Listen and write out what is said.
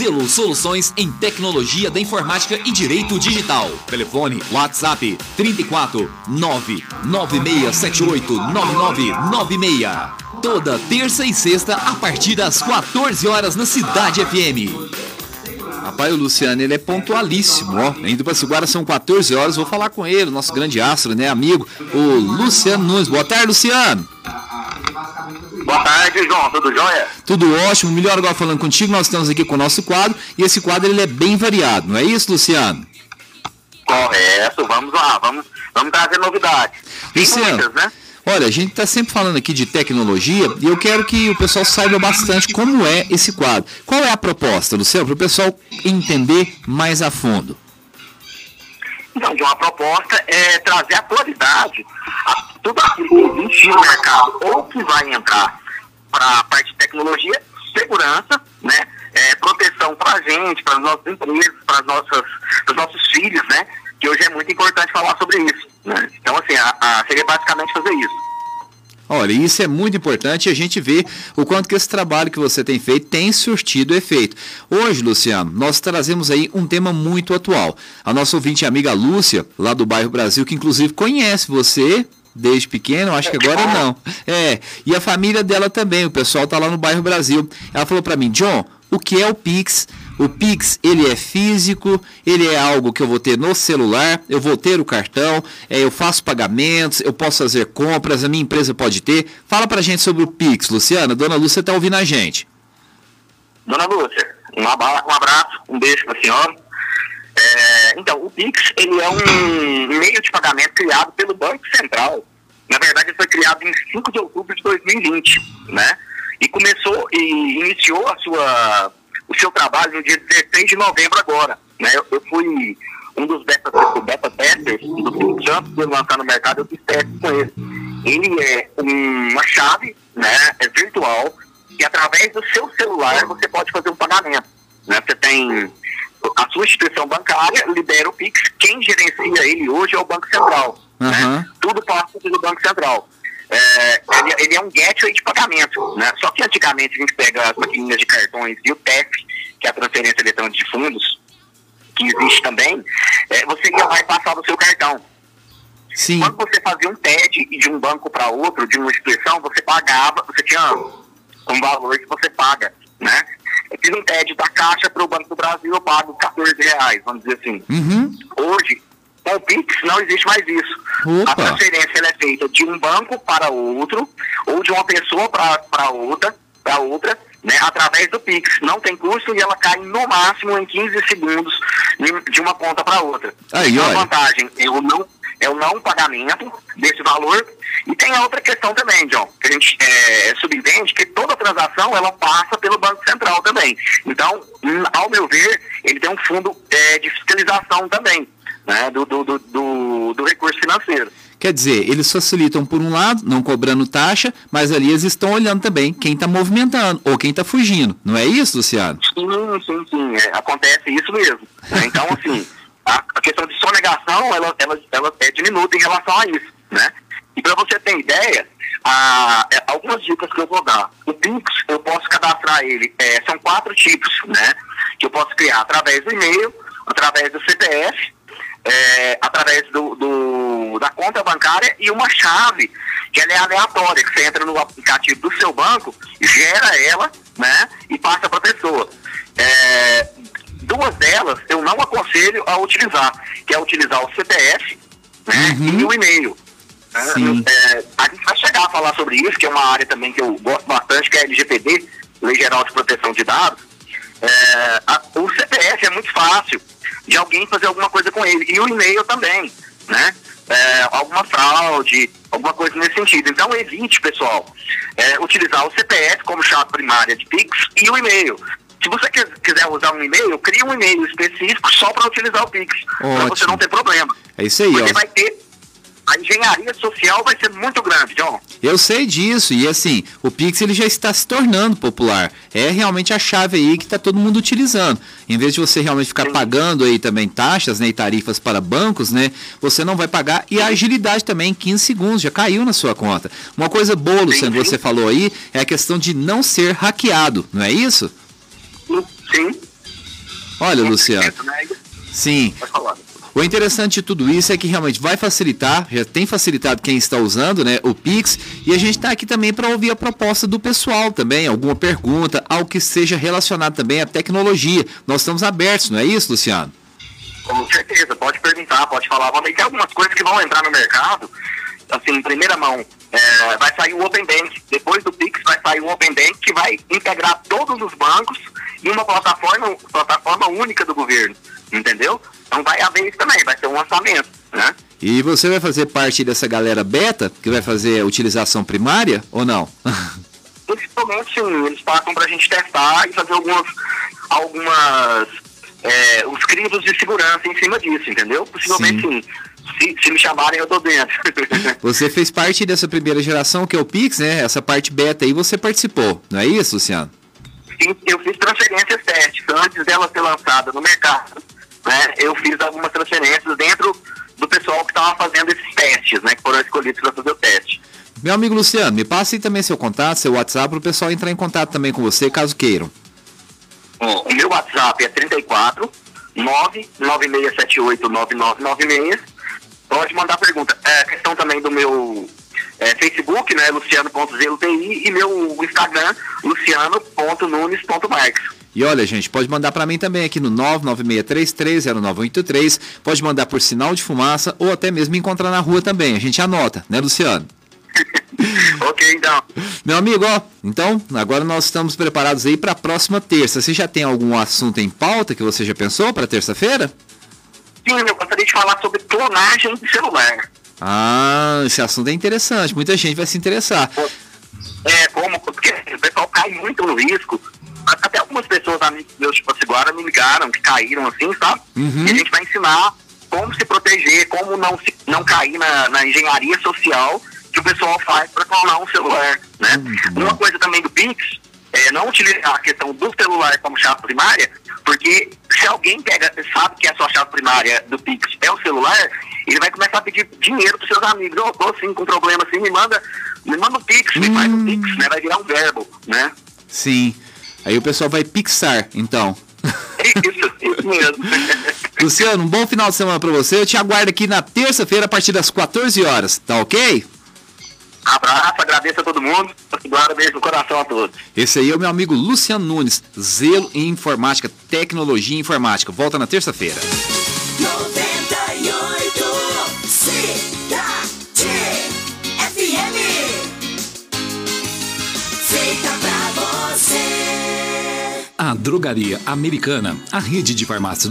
Zelo Soluções em Tecnologia da Informática e Direito Digital. Telefone WhatsApp 34 99678 9996. Toda terça e sexta a partir das 14 horas na Cidade FM. Rapaz, o Luciano, ele é pontualíssimo, ó. Indo para Ciguara são 14 horas, vou falar com ele, nosso grande astro, né, amigo, o Luciano Nunes. Boa tarde, Luciano. Boa tarde, João. Tudo jóia? Tudo ótimo. Melhor agora falando contigo, nós estamos aqui com o nosso quadro e esse quadro ele é bem variado, não é isso, Luciano? Correto. Vamos lá. Vamos, vamos trazer novidades. Luciano, muitas, né? Olha, a gente está sempre falando aqui de tecnologia e eu quero que o pessoal saiba bastante como é esse quadro. Qual é a proposta, Luciano, para o pessoal entender mais a fundo? Então, de uma proposta é trazer atualidade a tudo aquilo que existe no mercado ou que vai entrar para a parte de tecnologia, segurança, né? É, proteção para a gente, para as nossas empresas, para os nossos filhos, né? Que hoje é muito importante falar sobre isso. Né? Então, assim, a, a, seria basicamente fazer isso. Olha, isso é muito importante e a gente vê o quanto que esse trabalho que você tem feito tem surtido efeito. Hoje, Luciano, nós trazemos aí um tema muito atual. A nossa ouvinte amiga Lúcia, lá do bairro Brasil, que inclusive conhece você desde pequeno, acho que agora não. É, e a família dela também, o pessoal tá lá no bairro Brasil. Ela falou para mim, John, o que é o Pix? O Pix, ele é físico, ele é algo que eu vou ter no celular, eu vou ter o cartão, é, eu faço pagamentos, eu posso fazer compras, a minha empresa pode ter. Fala pra gente sobre o Pix, Luciana. Dona Lúcia tá ouvindo a gente. Dona Lúcia, um abraço, um beijo pra senhora. Então, o Pix, ele é um meio de pagamento criado pelo Banco Central. Na verdade, ele foi criado em 5 de outubro de 2020, né? E começou e iniciou a sua o seu trabalho no dia 16 de novembro agora. Né? Eu, eu fui um dos beta, beta testers do Pink Jump, de lançar no mercado, eu fiz testes com ele. Ele é uma chave né, é virtual e através do seu celular você pode fazer um pagamento. Né? Você tem a sua instituição bancária, libera o Pix, quem gerencia ele hoje é o Banco Central. Uhum. Né? Tudo passa pelo Banco Central é, ele, ele, é um gateway de pagamento. Né? Só que antigamente a gente pega as maquininhas de cartões e o TEF, que é a transferência eletrônica de fundos, que existe também, é, você ia lá e passava o seu cartão. Sim. Quando você fazia um TED de um banco para outro, de uma instituição, você pagava, você tinha um valor que você paga, né? Eu fiz um TED da Caixa para o Banco do Brasil, eu pago 14 reais, vamos dizer assim. Uhum. Hoje, com o Pix não existe mais isso. Opa. A transferência é feita de um banco para outro, ou de uma pessoa para outra, para outra, né, através do Pix. Não tem custo e ela cai no máximo em 15 segundos de uma conta para outra. Aí, então, vantagem o não é o não pagamento desse valor. E tem a outra questão também, John, que a gente é, subentende que toda transação ela passa pelo Banco Central também. Então, hum, ao meu ver, ele tem um fundo é, de fiscalização também né, do, do, do, do recurso financeiro. Quer dizer, eles facilitam por um lado, não cobrando taxa, mas ali eles estão olhando também quem está movimentando ou quem está fugindo. Não é isso, Luciano? Sim, sim, sim. É, acontece isso mesmo. Né? Então, assim, ela, ela, ela é diminuta em relação a isso. Né? E para você ter ideia, a, é, algumas dicas que eu vou dar. O Pix, eu posso cadastrar ele, é, são quatro tipos, né? Que eu posso criar através do e-mail, através do CPF é, através do, do, da conta bancária e uma chave que ela é aleatória, que você entra no aplicativo do seu banco, gera ela, né, e passa para a pessoa. É, duas delas não aconselho a utilizar, que é utilizar o CPF né, uhum. e o e-mail. Né. É, a gente vai chegar a falar sobre isso, que é uma área também que eu gosto bastante, que é a LGPD, Lei Geral de Proteção de Dados. É, a, o CPF é muito fácil de alguém fazer alguma coisa com ele. E o e-mail também, né? É, alguma fraude, alguma coisa nesse sentido. Então evite, pessoal, é, utilizar o CPF como chave primária de Pix e o e-mail. Se você quiser usar um e-mail, crie um e-mail específico só para utilizar o Pix, para você não ter problema. É isso aí, Você ó. vai ter a engenharia social vai ser muito grande, John. Eu sei disso, e assim, o Pix ele já está se tornando popular. É realmente a chave aí que está todo mundo utilizando. Em vez de você realmente ficar Sim. pagando aí também taxas né, e tarifas para bancos, né? Você não vai pagar. E a agilidade também, em 15 segundos, já caiu na sua conta. Uma coisa boa, Luciano, você falou aí, é a questão de não ser hackeado, não é isso? Sim. Olha, Luciano. Né? Sim. O interessante de tudo isso é que realmente vai facilitar, já tem facilitado quem está usando, né, o Pix, e a gente está aqui também para ouvir a proposta do pessoal também, alguma pergunta, algo que seja relacionado também à tecnologia. Nós estamos abertos, não é isso, Luciano? Com certeza, pode perguntar, pode falar. Vamos tem algumas coisas que vão entrar no mercado, assim, em primeira mão. É, vai sair o Open Bank, depois do Pix vai sair o Open Bank que vai integrar todos os bancos em uma plataforma, plataforma única do governo, entendeu? Então vai haver isso também, vai ser um lançamento, né? E você vai fazer parte dessa galera beta que vai fazer a utilização primária ou não? Principalmente sim, eles passam para a gente testar e fazer algumas, algumas é, os crivos de segurança em cima disso, entendeu? Possivelmente sim. sim. Se, se, me chamarem, eu tô dentro. você fez parte dessa primeira geração, que é o Pix, né? Essa parte beta aí, você participou, não é isso, Luciano? Sim, eu fiz transferências testes antes dela ser lançada no mercado né, eu fiz algumas transferências dentro do pessoal que estava fazendo esses testes, né, que foram escolhidos para fazer o teste. Meu amigo Luciano, me passe também seu contato, seu WhatsApp, para o pessoal entrar em contato também com você, caso queiram. Bom, o meu WhatsApp é 34 99678 9996. Pode mandar pergunta. É questão também do meu é, Facebook, né, luciano.zlti, e meu Instagram, luciano.nunes.marques. E olha, gente, pode mandar para mim também aqui no 996330983, pode mandar por sinal de fumaça ou até mesmo encontrar na rua também. A gente anota, né, Luciano? ok, então. Meu amigo, ó, então agora nós estamos preparados aí para a próxima terça. Você já tem algum assunto em pauta que você já pensou para terça-feira? Sim, eu gostaria de falar sobre clonagem de celular. Ah, esse assunto é interessante. Muita gente vai se interessar. É, como? Porque o pessoal cai muito no risco até algumas pessoas, amigos meus, tipo assim, agora me ligaram, que caíram assim, sabe? Uhum. E a gente vai ensinar como se proteger, como não, se, não cair na, na engenharia social que o pessoal faz para clonar um celular, né? Uhum. Uma coisa também do Pix é não utilizar a questão do celular como chave primária, porque se alguém pega, sabe que a sua chave primária do Pix é o celular, ele vai começar a pedir dinheiro para seus amigos. Eu tô assim com um problema assim, me manda, me manda o Pix, me faz o hum. Pix, né? Vai virar um verbo, né? Sim. Aí o pessoal vai pixar, então. Isso, isso mesmo. Luciano, um bom final de semana para você. Eu te aguardo aqui na terça-feira a partir das 14 horas, tá ok? Abraço, agradeço a todo mundo. Guarda beijo no coração a todos. Esse aí é o meu amigo Luciano Nunes, zelo em informática, tecnologia e informática. Volta na terça-feira. A Drogaria Americana, a rede de farmácias